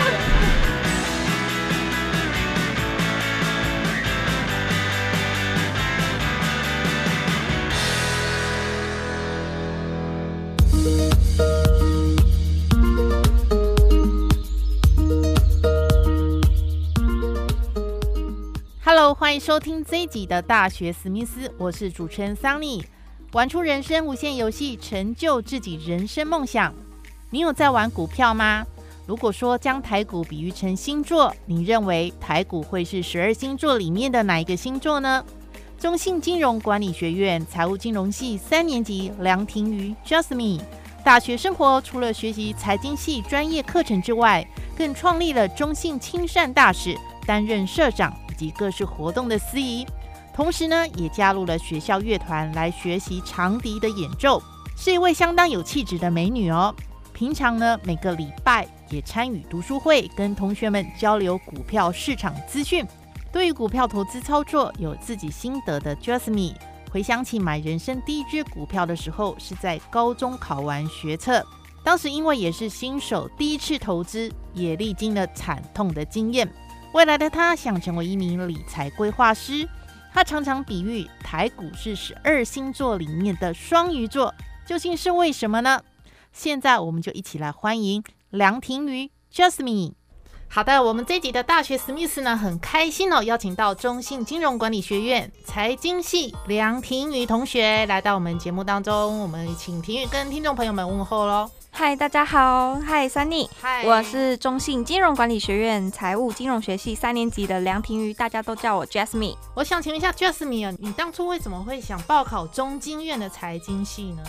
Hello，欢迎收听这一集的大学史密斯，我是主持人桑尼。玩出人生无限游戏，成就自己人生梦想。你有在玩股票吗？如果说将台股比喻成星座，你认为台股会是十二星座里面的哪一个星座呢？中信金融管理学院财务金融系三年级梁婷瑜 Justme，大学生活除了学习财经系专业课程之外，更创立了中信亲善大使，担任社长以及各式活动的司仪。同时呢，也加入了学校乐团来学习长笛的演奏，是一位相当有气质的美女哦。平常呢，每个礼拜也参与读书会，跟同学们交流股票市场资讯。对于股票投资操作有自己心得的 Jasmine，回想起买人生第一支股票的时候，是在高中考完学测，当时因为也是新手，第一次投资，也历经了惨痛的经验。未来的他想成为一名理财规划师。他常常比喻台股是十二星座里面的双鱼座，究竟是为什么呢？现在我们就一起来欢迎梁婷瑜 Jasmine。好的，我们这集的大学史密斯呢，很开心哦，邀请到中信金融管理学院财经系梁婷瑜同学来到我们节目当中，我们请婷瑜跟听众朋友们问候喽。嗨，大家好，嗨，Sunny，嗨，我是中信金融管理学院财务金融学系三年级的梁婷瑜，大家都叫我 Jasmine。我想请问一下 Jasmine，你当初为什么会想报考中金院的财经系呢？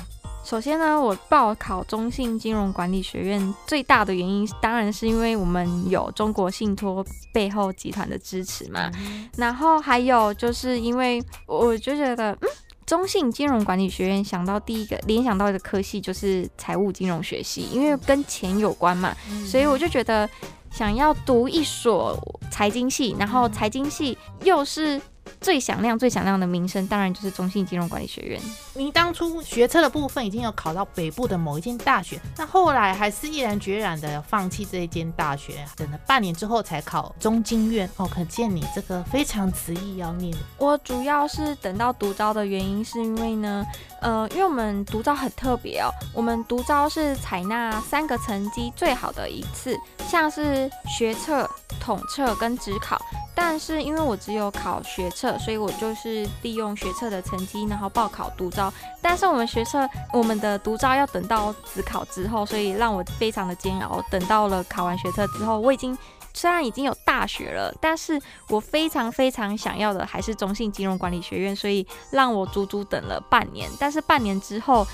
首先呢，我报考中信金融管理学院最大的原因，当然是因为我们有中国信托背后集团的支持嘛。然后还有就是因为我就觉得，嗯，中信金融管理学院想到第一个联想到一个科系就是财务金融学系，因为跟钱有关嘛，所以我就觉得想要读一所财经系，然后财经系又是。最响亮、最响亮的名声，当然就是中信金融管理学院。您当初学车的部分已经有考到北部的某一间大学，那后来还是毅然决然的放弃这一间大学，等了半年之后才考中经院。哦，可见你这个非常执意要念。我主要是等到独招的原因，是因为呢，呃，因为我们独招很特别哦，我们独招是采纳三个成绩最好的一次，像是学测、统测跟职考。但是因为我只有考学测，所以我就是利用学测的成绩，然后报考独招。但是我们学测，我们的独招要等到职考之后，所以让我非常的煎熬。等到了考完学测之后，我已经虽然已经有大学了，但是我非常非常想要的还是中信金融管理学院，所以让我足足等了半年。但是半年之后。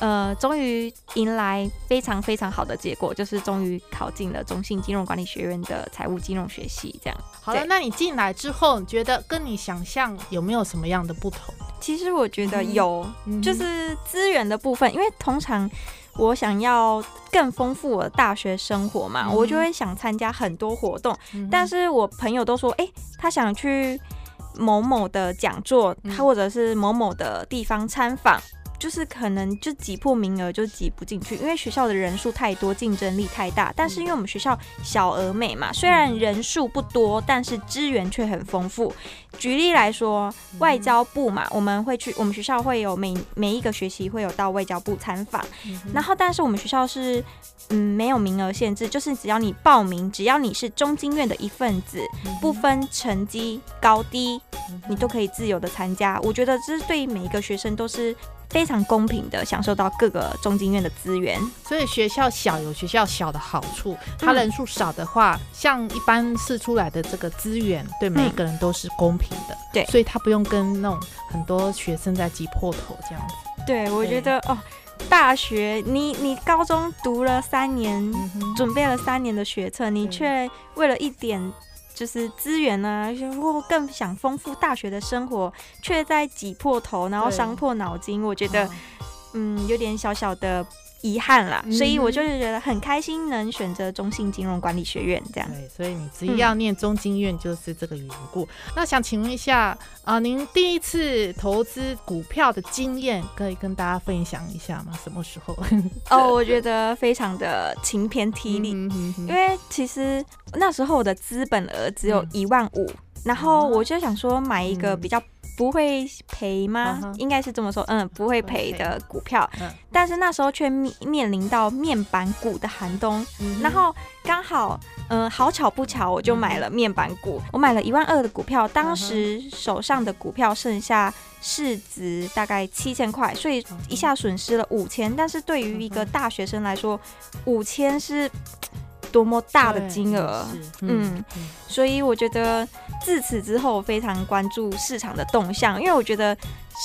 呃，终于迎来非常非常好的结果，就是终于考进了中信金融管理学院的财务金融学系。这样，好了，那你进来之后，觉得跟你想象有没有什么样的不同？其实我觉得有，就是资源的部分，因为通常我想要更丰富我的大学生活嘛，我就会想参加很多活动。但是我朋友都说，哎，他想去某某的讲座，他或者是某某的地方参访。就是可能就挤破名额就挤不进去，因为学校的人数太多，竞争力太大。但是因为我们学校小而美嘛，虽然人数不多，但是资源却很丰富。举例来说，外交部嘛，我们会去，我们学校会有每每一个学期会有到外交部参访。然后，但是我们学校是嗯没有名额限制，就是只要你报名，只要你是中经院的一份子，不分成绩高低，你都可以自由的参加。我觉得这是对每一个学生都是。非常公平的享受到各个中经院的资源，所以学校小有学校小的好处，它人数少的话，像一般试出来的这个资源，对每一个人都是公平的。对，所以他不用跟那种很多学生在挤破头这样子。对，我觉得哦，大学你你高中读了三年，准备了三年的学测，你却为了一点。就是资源呢，或更想丰富大学的生活，却在挤破头，然后伤破脑筋。我觉得，嗯，有点小小的遗憾啦，所以我就是觉得很开心能选择中信金融管理学院这样。对，所以你执意要念中金院就是这个缘故。那想请问一下啊，您第一次投资股票的经验可以跟大家分享一下吗？什么时候？哦，我觉得非常的晴天霹雳，因为其实那时候我的资本额只有一万五，然后我就想说买一个比较。不会赔吗？应该是这么说，嗯，不会赔的股票。但是那时候却面面临到面板股的寒冬，然后刚好，嗯，好巧不巧，我就买了面板股。我买了一万二的股票，当时手上的股票剩下市值大概七千块，所以一下损失了五千。但是对于一个大学生来说，五千是。多么大的金额，嗯，所以我觉得自此之后非常关注市场的动向，因为我觉得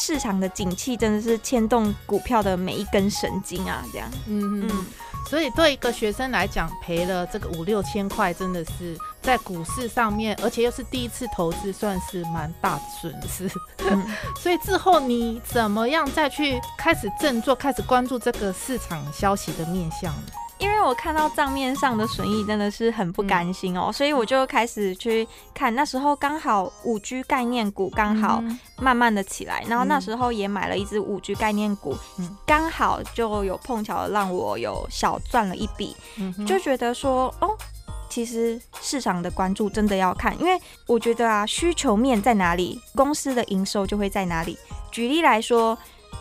市场的景气真的是牵动股票的每一根神经啊，这样，嗯嗯，所以对一个学生来讲，赔了这个五六千块，真的是在股市上面，而且又是第一次投资，算是蛮大的损失。所以之后你怎么样再去开始振作，开始关注这个市场消息的面向？因为我看到账面上的损益真的是很不甘心哦，所以我就开始去看。那时候刚好五 G 概念股刚好慢慢的起来，然后那时候也买了一只五 G 概念股，刚好就有碰巧让我有小赚了一笔，就觉得说哦，其实市场的关注真的要看，因为我觉得啊，需求面在哪里，公司的营收就会在哪里。举例来说，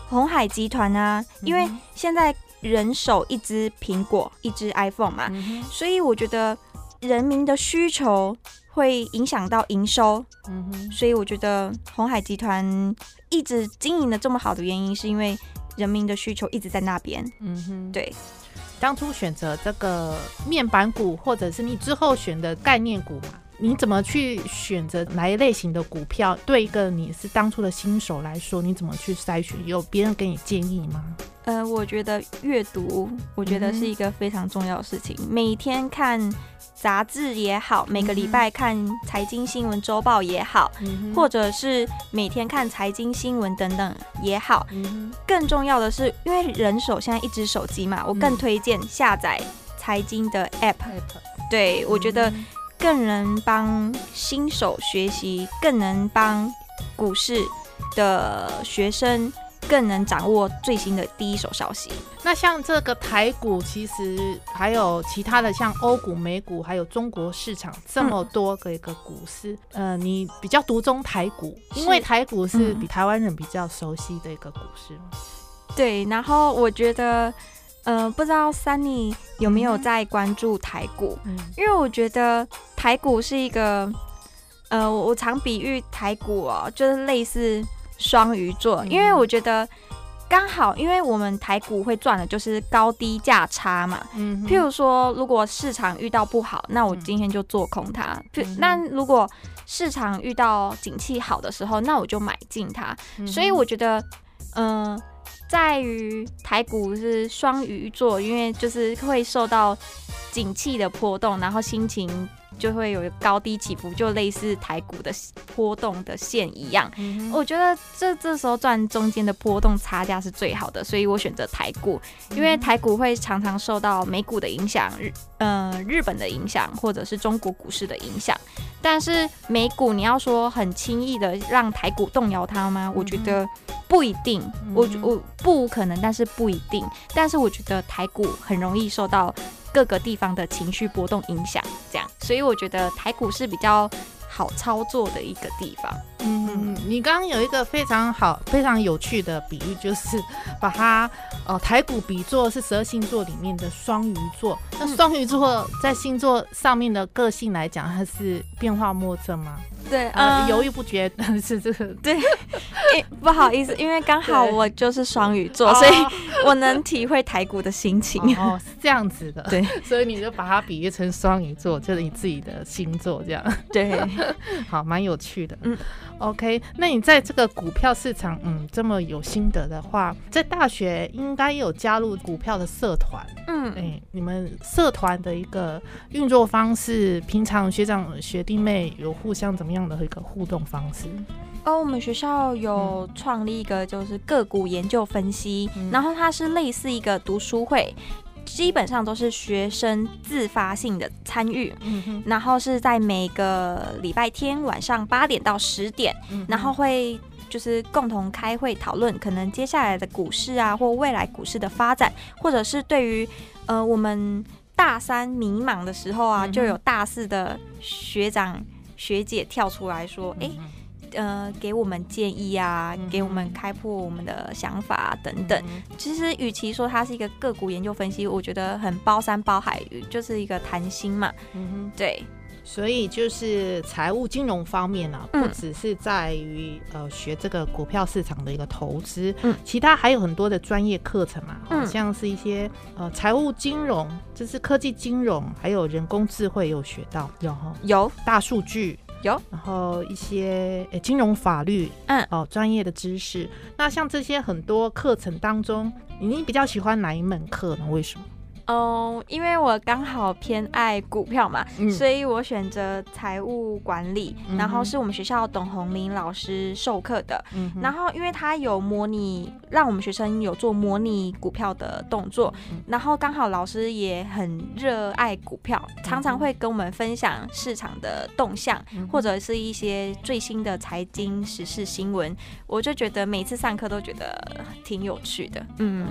红海集团啊，因为现在。人手一只苹果，一只 iPhone 嘛，所以我觉得人民的需求会影响到营收。嗯哼，所以我觉得红海集团一直经营的这么好的原因，是因为人民的需求一直在那边。嗯哼，对。当初选择这个面板股，或者是你之后选的概念股嘛？你怎么去选择哪一类型的股票？对一个你是当初的新手来说，你怎么去筛选？有别人给你建议吗？呃，我觉得阅读，我觉得是一个非常重要的事情。每天看杂志也好，每个礼拜看财经新闻周报也好，或者是每天看财经新闻等等也好。更重要的是，因为人手现在一只手机嘛，我更推荐下载财经的 app。对，我觉得更能帮新手学习，更能帮股市的学生。更能掌握最新的第一手消息。那像这个台股，其实还有其他的，像欧股、美股，还有中国市场这么多个一个股市，呃，你比较独钟台股，因为台股是比台湾人比较熟悉的一个股市。对，然后我觉得，呃，不知道 Sunny 有没有在关注台股？因为我觉得台股是一个，呃，我常比喻台股哦，就是类似。双鱼座，因为我觉得刚好，因为我们台股会赚的就是高低价差嘛。嗯，譬如说，如果市场遇到不好，那我今天就做空它。那如果市场遇到景气好的时候，那我就买进它。所以我觉得，嗯，在于台股是双鱼座，因为就是会受到景气的波动，然后心情。就会有高低起伏，就类似台股的波动的线一样。我觉得这这时候赚中间的波动差价是最好的，所以我选择台股，因为台股会常常受到美股的影响，日呃日本的影响，或者是中国股市的影响。但是美股你要说很轻易的让台股动摇它吗？我觉得不一定，我我不可能，但是不一定。但是我觉得台股很容易受到。各个地方的情绪波动影响，这样，所以我觉得台股是比较好操作的一个地方。嗯，你刚刚有一个非常好、非常有趣的比喻，就是把它呃台股比作是十二星座里面的双鱼座。那双鱼座在星座上面的个性来讲，它是变化莫测吗？对，呃，犹豫不决 是这个。对，不好意思，因为刚好我就是双鱼座，所以我能体会台股的心情。哦，是这样子的。对，所以你就把它比喻成双鱼座，就是你自己的星座这样。对，好，蛮有趣的。嗯。OK，那你在这个股票市场，嗯，这么有心得的话，在大学应该有加入股票的社团，嗯，哎，你们社团的一个运作方式，平常学长学弟妹有互相怎么样的一个互动方式？哦，我们学校有创立一个就是个股研究分析，然后它是类似一个读书会，基本上都是学生自发性的参与，然后是在每个礼拜天晚上八点到十点，然后会就是共同开会讨论可能接下来的股市啊，或未来股市的发展，或者是对于呃我们大三迷茫的时候啊，就有大四的学长学姐跳出来说，哎。呃，给我们建议啊，给我们开拓我们的想法等等。其实，与其说它是一个个股研究分析，我觉得很包山包海，就是一个谈心嘛。对。所以就是财务金融方面呢，不只是在于呃学这个股票市场的一个投资，嗯，其他还有很多的专业课程嘛，嗯，像是一些呃财务金融，就是科技金融，还有人工智慧有学到，有哈，有大数据。有，然后一些呃金融法律，嗯，哦，专业的知识。那像这些很多课程当中，你比较喜欢哪一门课呢？为什么？哦，因为我刚好偏爱股票嘛，所以我选择财务管理，然后是我们学校董红林老师授课的。然后因为他有模拟，让我们学生有做模拟股票的动作，然后刚好老师也很热爱股票，常常会跟我们分享市场的动向，或者是一些最新的财经时事新闻。我就觉得每次上课都觉得挺有趣的。嗯。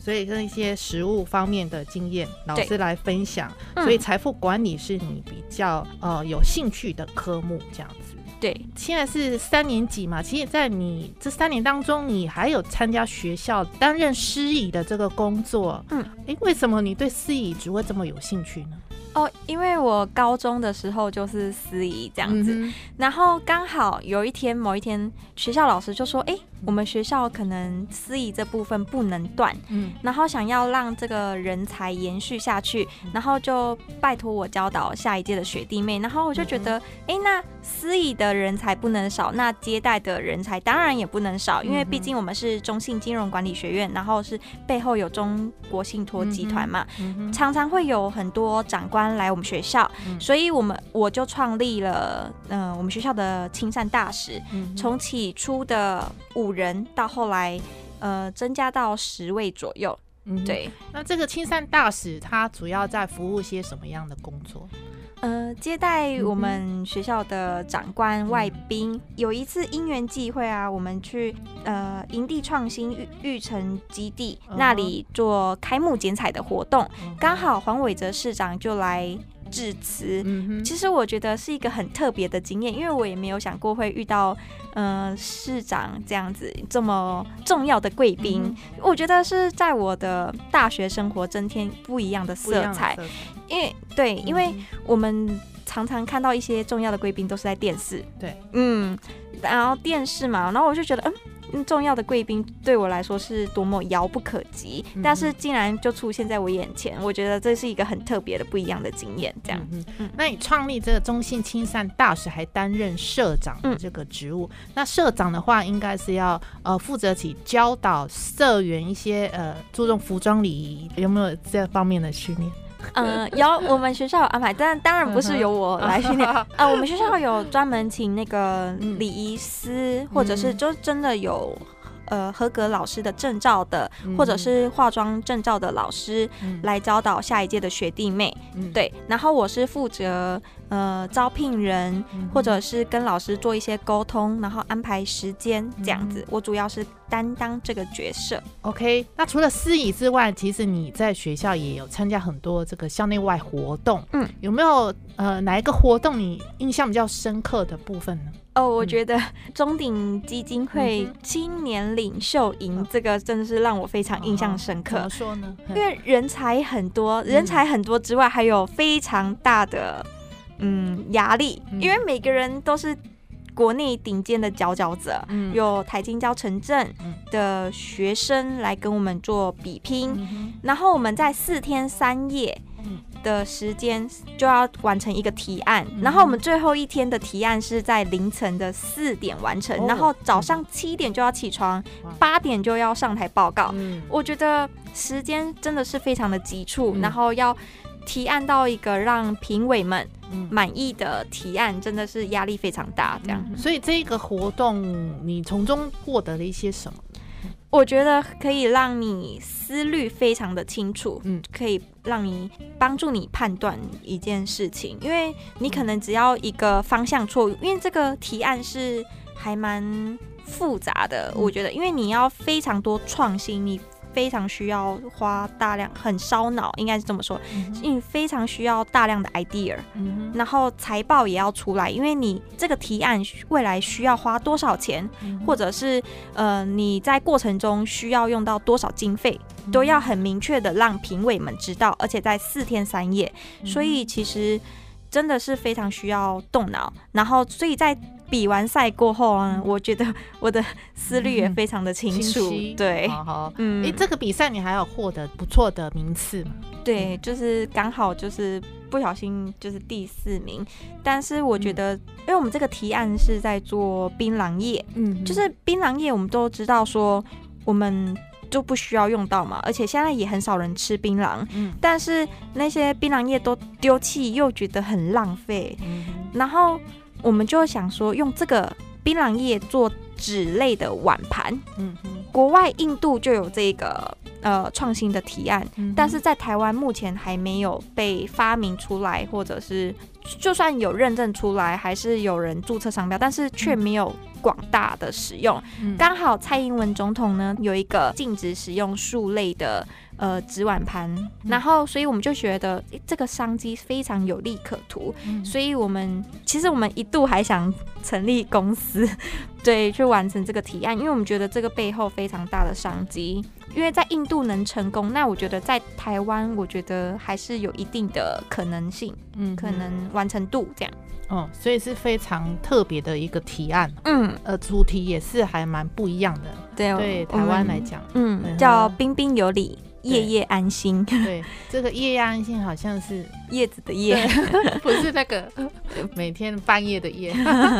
所以跟一些实物方面的经验，老师来分享。所以财富管理是你比较呃有兴趣的科目，这样子。对，现在是三年级嘛，其实，在你这三年当中，你还有参加学校担任司仪的这个工作。嗯，哎，为什么你对司仪只会这么有兴趣呢？哦，因为我高中的时候就是司仪这样子，然后刚好有一天某一天，学校老师就说：“哎，我们学校可能司仪这部分不能断，嗯，然后想要让这个人才延续下去，然后就拜托我教导下一届的学弟妹。然后我就觉得，哎，那司仪的人才不能少，那接待的人才当然也不能少，因为毕竟我们是中信金融管理学院，然后是背后有中国信托集团嘛，常常会有很多长官。”来我们学校，所以我们我就创立了，嗯，我们学校的亲善大使，从起初的五人到后来，呃，增加到十位左右。嗯，对。那这个亲善大使他主要在服务些什么样的工作？呃，接待我们学校的长官、外宾。有一次因缘际会啊，我们去呃营地创新育育成基地那里做开幕剪彩的活动，刚好黄伟哲市长就来致辞。其实我觉得是一个很特别的经验，因为我也没有想过会遇到嗯市长这样子这么重要的贵宾。我觉得是在我的大学生活增添不一样的色彩。因为对，因为我们常常看到一些重要的贵宾都是在电视，对，嗯，然后电视嘛，然后我就觉得，嗯，重要的贵宾对我来说是多么遥不可及，但是竟然就出现在我眼前，我觉得这是一个很特别的、不一样的经验。这样，嗯，那你创立这个中信亲善大使，还担任社长的这个职务，那社长的话，应该是要呃负责起教导社员一些呃注重服装礼仪，有没有这方面的训练？嗯，有我们学校有安排，但当然不是由我来训练啊。我们学校有专门请那个礼仪师，或者是就真的有呃合格老师的证照的，或者是化妆证照的老师来教导下一届的学弟妹。对，然后我是负责。呃，招聘人，或者是跟老师做一些沟通，然后安排时间这样子。我主要是担当这个角色。OK，那除了司仪之外，其实你在学校也有参加很多这个校内外活动。嗯，有没有呃哪一个活动你印象比较深刻的部分呢？哦，我觉得 中鼎基金会青年领袖营这个真的是让我非常印象深刻。怎么说呢？因为人才很多，人才很多之外，还有非常大的。嗯，压力，因为每个人都是国内顶尖的佼佼者，有台金交城镇的学生来跟我们做比拼，然后我们在四天三夜的时间就要完成一个提案，然后我们最后一天的提案是在凌晨的四点完成，然后早上七点就要起床，八点就要上台报告。我觉得时间真的是非常的急促，然后要。提案到一个让评委们满意的提案，真的是压力非常大。这样，所以这个活动你从中获得了一些什么？我觉得可以让你思虑非常的清楚，嗯，可以让你帮助你判断一件事情，因为你可能只要一个方向错误，因为这个提案是还蛮复杂的，我觉得，因为你要非常多创新，你。非常需要花大量，很烧脑，应该是这么说。你非常需要大量的 idea，然后财报也要出来，因为你这个提案未来需要花多少钱，或者是呃你在过程中需要用到多少经费，都要很明确的让评委们知道，而且在四天三夜，所以其实真的是非常需要动脑。然后，所以在比完赛过后啊，我觉得我的思虑也非常的清楚。对，好，嗯，哎，这个比赛你还有获得不错的名次吗？对，就是刚好就是不小心就是第四名。但是我觉得，因为我们这个提案是在做槟榔叶，嗯，就是槟榔叶，我们都知道说我们就不需要用到嘛，而且现在也很少人吃槟榔，嗯，但是那些槟榔叶都丢弃，又觉得很浪费，嗯，然后。我们就想说，用这个槟榔叶做纸类的碗盘。嗯哼，国外印度就有这个呃创新的提案，但是在台湾目前还没有被发明出来，或者是就算有认证出来，还是有人注册商标，但是却没有广大的使用。刚好蔡英文总统呢有一个禁止使用树类的。呃，纸碗盘，然后，所以我们就觉得这个商机非常有利可图，所以我们其实我们一度还想成立公司，对，去完成这个提案，因为我们觉得这个背后非常大的商机，因为在印度能成功，那我觉得在台湾，我觉得还是有一定的可能性，嗯，可能完成度这样，哦，所以是非常特别的一个提案，嗯，呃，主题也是还蛮不一样的，对，对，台湾来讲，嗯，叫彬彬有礼。夜夜安心，对，这个夜夜安心好像是 叶子的叶，不是那个每天半夜的夜。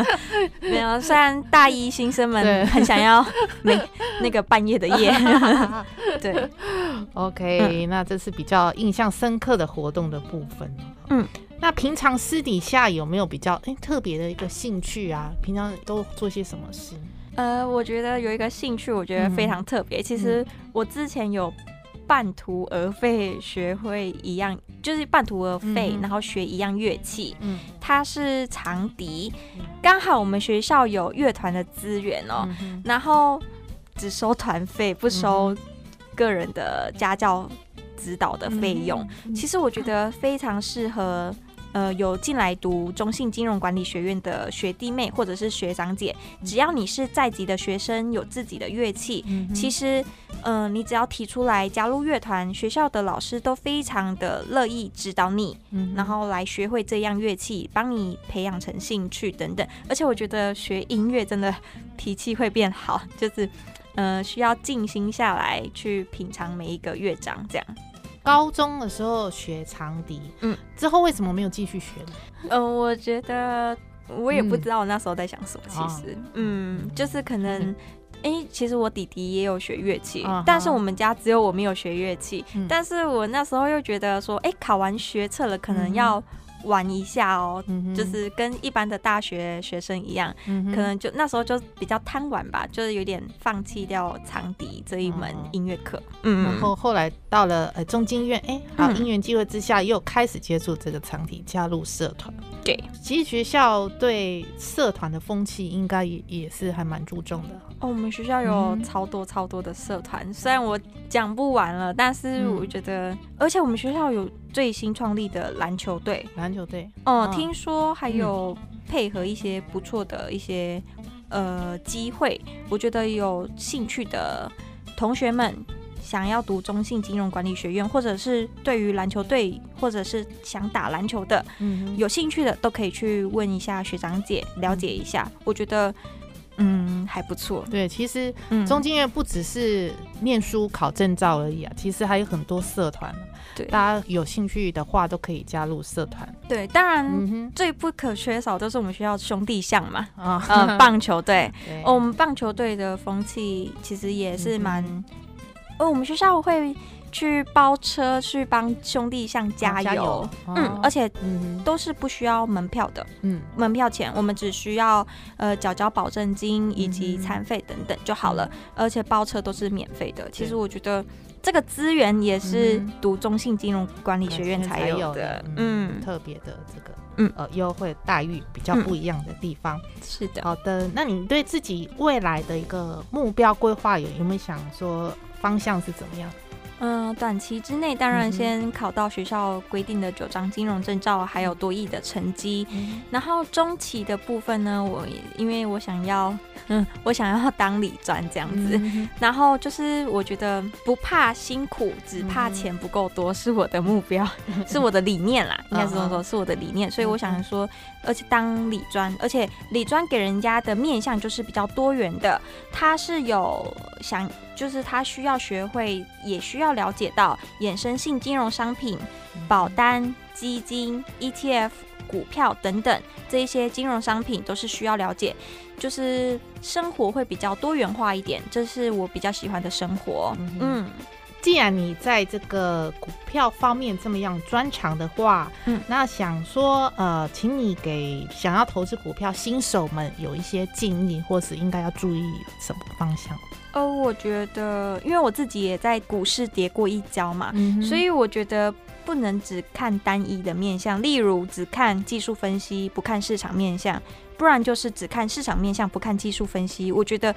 没有，虽然大一新生们很想要每那个半夜的夜。对，OK，那这是比较印象深刻的活动的部分。嗯，那平常私底下有没有比较哎特别的一个兴趣啊？平常都做些什么事？呃，我觉得有一个兴趣，我觉得非常特别。其实我之前有。半途而废，学会一样就是半途而废，然后学一样乐器。嗯，它是长笛，刚好我们学校有乐团的资源哦，然后只收团费，不收个人的家教指导的费用。其实我觉得非常适合。呃，有进来读中信金融管理学院的学弟妹或者是学长姐，只要你是在籍的学生，有自己的乐器，其实，嗯，你只要提出来加入乐团，学校的老师都非常的乐意指导你，然后来学会这样乐器，帮你培养成兴趣等等。而且我觉得学音乐真的脾气会变好，就是，呃，需要静心下来去品尝每一个乐章，这样。高中的时候学长笛，嗯，之后为什么没有继续学呢？嗯，我觉得我也不知道我那时候在想什么。其实，嗯，就是可能，哎，其实我弟弟也有学乐器，但是我们家只有我没有学乐器。但是我那时候又觉得说，哎，考完学测了，可能要。玩一下哦，就是跟一般的大学学生一样，可能就那时候就比较贪玩吧，就是有点放弃掉长笛这一门音乐课。嗯，然后后来到了呃中经院，哎，好，因缘机会之下又开始接触这个长笛，加入社团。对，其实学校对社团的风气应该也也是还蛮注重的。哦，我们学校有超多超多的社团，虽然我讲不完了，但是我觉得，而且我们学校有最新创立的篮球队，篮球队，哦，听说还有配合一些不错的一些呃机会，我觉得有兴趣的同学们想要读中信金融管理学院，或者是对于篮球队，或者是想打篮球的，嗯，有兴趣的都可以去问一下学长姐，了解一下，我觉得。嗯，还不错。对，其实中经院不只是念书考证照而已啊，其实还有很多社团。对，大家有兴趣的话都可以加入社团。对，当然最不可缺少都是我们学校兄弟项嘛，啊，棒球队。我们棒球队的风气其实也是蛮，哦，我们学校会去包车去帮兄弟像加油，嗯，而且都是不需要门票的，嗯，门票钱我们只需要呃缴交保证金以及餐费等等就好了，而且包车都是免费的。其实我觉得。这个资源也是读中信金融管理学院才有的，嗯，特别的这个，嗯，呃，优惠待遇比较不一样的地方。是的，好的，那你对自己未来的一个目标规划有有没有想说方向是怎么样？嗯，短期之内当然先考到学校规定的九张金融证照，还有多亿的成绩。然后中期的部分呢，我因为我想要，嗯，我想要当理专这样子。然后就是我觉得不怕辛苦，只怕钱不够多，是我的目标，是我的理念啦，应该是这么说，是我的理念。所以我想说，而且当理专，而且理专给人家的面向就是比较多元的，他是有想。就是他需要学会，也需要了解到衍生性金融商品、保单、基金、ETF、股票等等这一些金融商品都是需要了解。就是生活会比较多元化一点，这是我比较喜欢的生活。嗯，既然你在这个股票方面这么样专长的话，嗯，那想说呃，请你给想要投资股票新手们有一些建议，或是应该要注意什么方向？哦，我觉得，因为我自己也在股市跌过一跤嘛，所以我觉得不能只看单一的面相，例如只看技术分析，不看市场面相，不然就是只看市场面相，不看技术分析。我觉得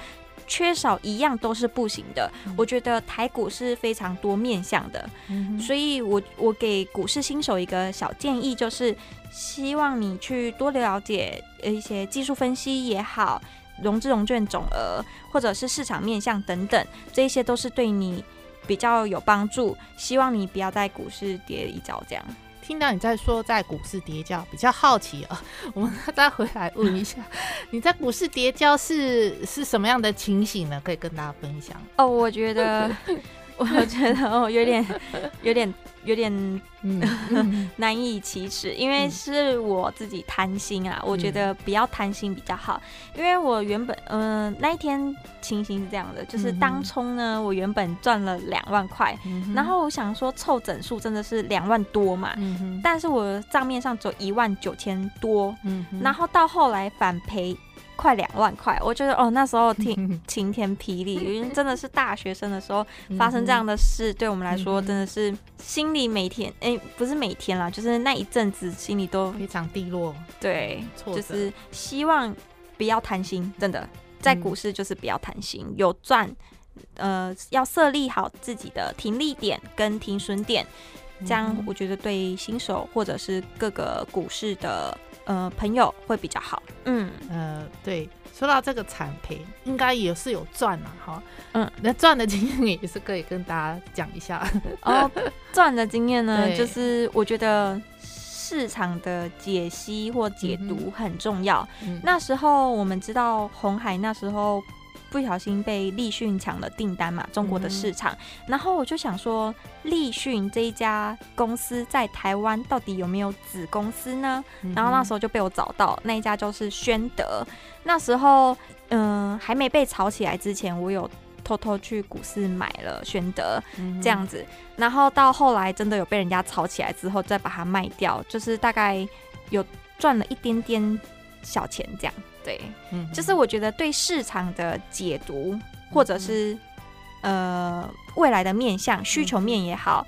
缺少一样都是不行的。我觉得台股是非常多面向的，所以我我给股市新手一个小建议，就是希望你去多了解一些技术分析也好。融资融券总额，或者是市场面向等等，这些都是对你比较有帮助。希望你不要在股市跌一跤。这样听到你在说在股市跌跤，比较好奇啊，我们再回来问一下，你在股市跌跤是是什么样的情形呢？可以跟大家分享哦。我觉得，我觉得哦，有点，有点。有点嗯 难以启齿，因为是我自己贪心啊，我觉得不要贪心比较好。因为我原本嗯那一天情形是这样的，就是当冲呢，我原本赚了两万块，然后我想说凑整数真的是两万多嘛，但是我账面上只有一万九千多，然后到后来反赔。快两万块，我觉得哦，那时候挺 晴天霹雳，因为真的是大学生的时候发生这样的事，对我们来说真的是心里每天哎，不是每天啦，就是那一阵子心里都非常低落。对，就是希望不要贪心，真的在股市就是不要贪心，有赚呃要设立好自己的停利点跟停损点，这样我觉得对新手或者是各个股市的。呃，朋友会比较好。嗯，呃，对，说到这个产品，应该也是有赚了哈。嗯，那赚的经验也是可以跟大家讲一下。哦，赚的经验呢，就是我觉得市场的解析或解读很重要。那时候我们知道红海那时候。不小心被立讯抢了订单嘛，中国的市场。然后我就想说，立讯这一家公司在台湾到底有没有子公司呢？然后那时候就被我找到，那一家就是宣德。那时候，嗯，还没被炒起来之前，我有偷偷去股市买了宣德这样子。然后到后来真的有被人家炒起来之后，再把它卖掉，就是大概有赚了一点点小钱这样。对，嗯，就是我觉得对市场的解读，或者是呃未来的面向、需求面也好，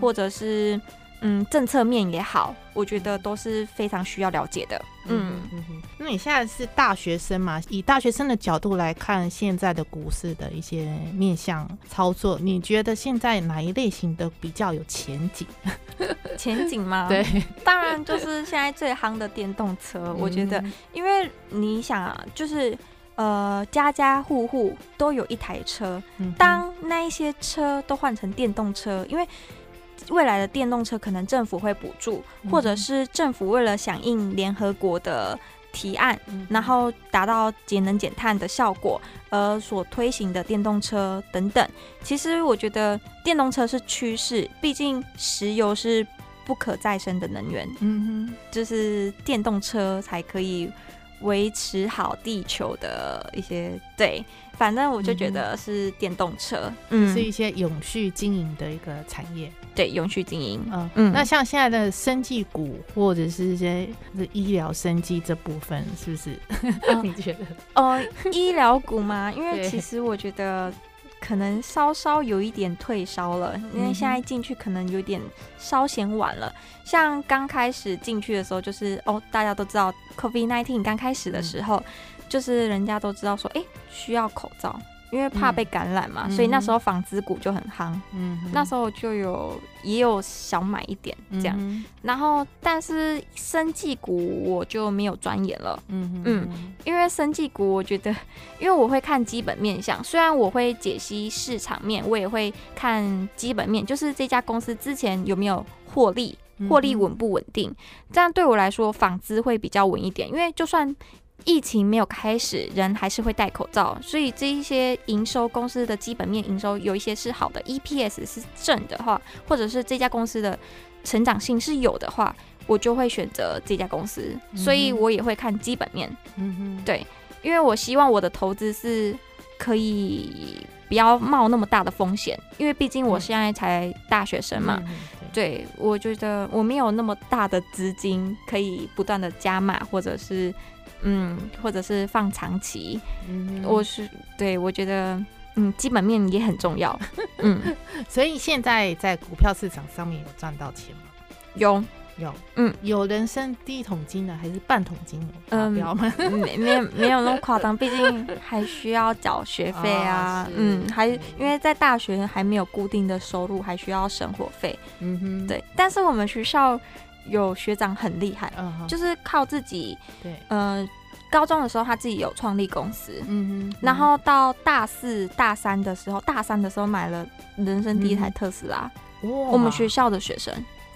或者是嗯政策面也好，我觉得都是非常需要了解的。嗯。嗯哼，那你现在是大学生嘛？以大学生的角度来看现在的股市的一些面向操作，你觉得现在哪一类型的比较有前景？前景吗？对，当然就是现在最夯的电动车。我觉得，因为你想啊，就是呃，家家户户都有一台车，当那一些车都换成电动车，因为。未来的电动车可能政府会补助，或者是政府为了响应联合国的提案，然后达到节能减碳的效果而所推行的电动车等等。其实我觉得电动车是趋势，毕竟石油是不可再生的能源，嗯哼，就是电动车才可以维持好地球的一些对。反正我就觉得是电动车，嗯，是一些永续经营的一个产业，对，永续经营，嗯嗯。那像现在的生技股或者是一些医疗生技这部分，是不是？你觉得？哦，医疗股嘛，因为 其实我觉得可能稍稍有一点退烧了，因为现在进去可能有点稍显晚了。像刚开始进去的时候，就是哦，大家都知道 COVID nineteen 刚开始的时候。就是人家都知道说，哎，需要口罩，因为怕被感染嘛，所以那时候纺织股就很夯。嗯，那时候就有也有小买一点这样，然后但是生技股我就没有钻研了。嗯嗯，因为生技股我觉得，因为我会看基本面相，虽然我会解析市场面，我也会看基本面，就是这家公司之前有没有获利，获利稳不稳定。这样对我来说，纺织会比较稳一点，因为就算。疫情没有开始，人还是会戴口罩，所以这一些营收公司的基本面营收有一些是好的，EPS 是正的话，或者是这家公司的成长性是有的话，我就会选择这家公司。所以我也会看基本面，嗯哼，对，因为我希望我的投资是可以不要冒那么大的风险，因为毕竟我现在才大学生嘛，对我觉得我没有那么大的资金可以不断的加码，或者是。嗯，或者是放长期，嗯，我是对我觉得，嗯，基本面也很重要，嗯，所以现在在股票市场上面有赚到钱吗？有，有，嗯，有人生第一桶金的还是半桶金的？目标吗？没没没有那么夸张，毕竟还需要缴学费啊，嗯，还因为在大学还没有固定的收入，还需要生活费，嗯哼，对，但是我们学校。有学长很厉害，就是靠自己。对，呃，高中的时候他自己有创立公司，嗯哼，然后到大四、大三的时候，大三的时候买了人生第一台特斯拉。哇，我们学校的学生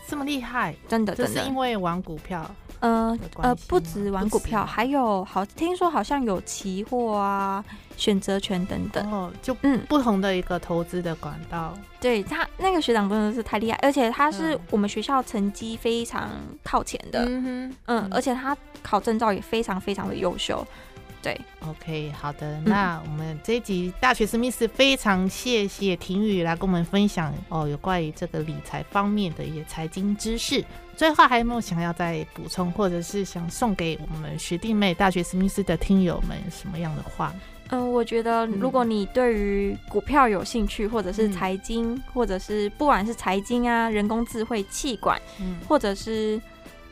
这么厉害，真的，真的，因为玩股票。呃呃，不止玩股票，还有好听说好像有期货啊、选择权等等，哦，就嗯。不同的一个投资的管道。对他那个学长真的是太厉害，而且他是我们学校成绩非常靠前的，嗯嗯，而且他考证照也非常非常的优秀。对，OK，好的，那我们这一集大学史密斯非常谢谢婷宇来跟我们分享哦，有关于这个理财方面的一些财经知识。最后还有没有想要再补充，或者是想送给我们学弟妹大学史密斯的听友们什么样的话？嗯，我觉得如果你对于股票有兴趣，或者是财经，或者是不管是财经啊、人工智慧、气管，嗯，或者是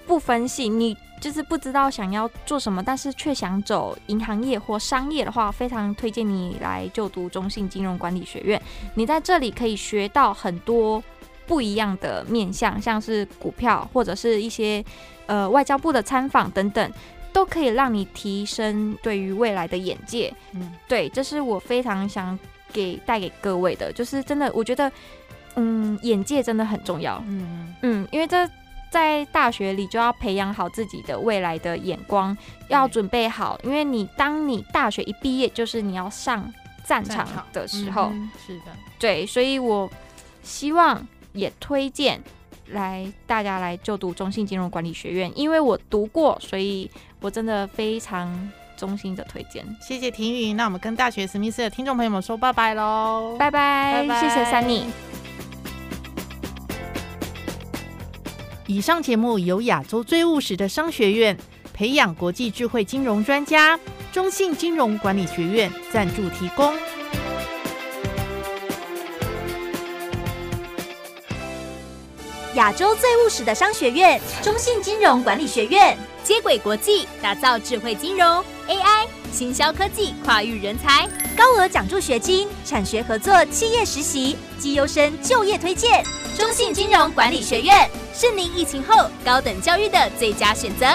不分析你。就是不知道想要做什么，但是却想走银行业或商业的话，非常推荐你来就读中信金融管理学院。你在这里可以学到很多不一样的面向，像是股票或者是一些呃外交部的参访等等，都可以让你提升对于未来的眼界。嗯，对，这是我非常想给带给各位的，就是真的，我觉得嗯，眼界真的很重要。嗯嗯，因为这。在大学里就要培养好自己的未来的眼光，要准备好，因为你当你大学一毕业，就是你要上战场的时候。是的，对，所以我希望也推荐来大家来就读中信金融管理学院，因为我读过，所以我真的非常衷心的推荐。谢谢婷云，那我们跟大学史密斯的听众朋友们说拜拜喽，拜拜，谢谢 Sunny。以上节目由亚洲最务实的商学院培养国际智慧金融专家中信金融管理学院赞助提供。亚洲最务实的商学院中信金融管理学院接轨国际，打造智慧金融 AI、新销科技跨域人才，高额奖助学金，产学合作，企业实习，绩优生就业推荐。中信金融管理学院是您疫情后高等教育的最佳选择。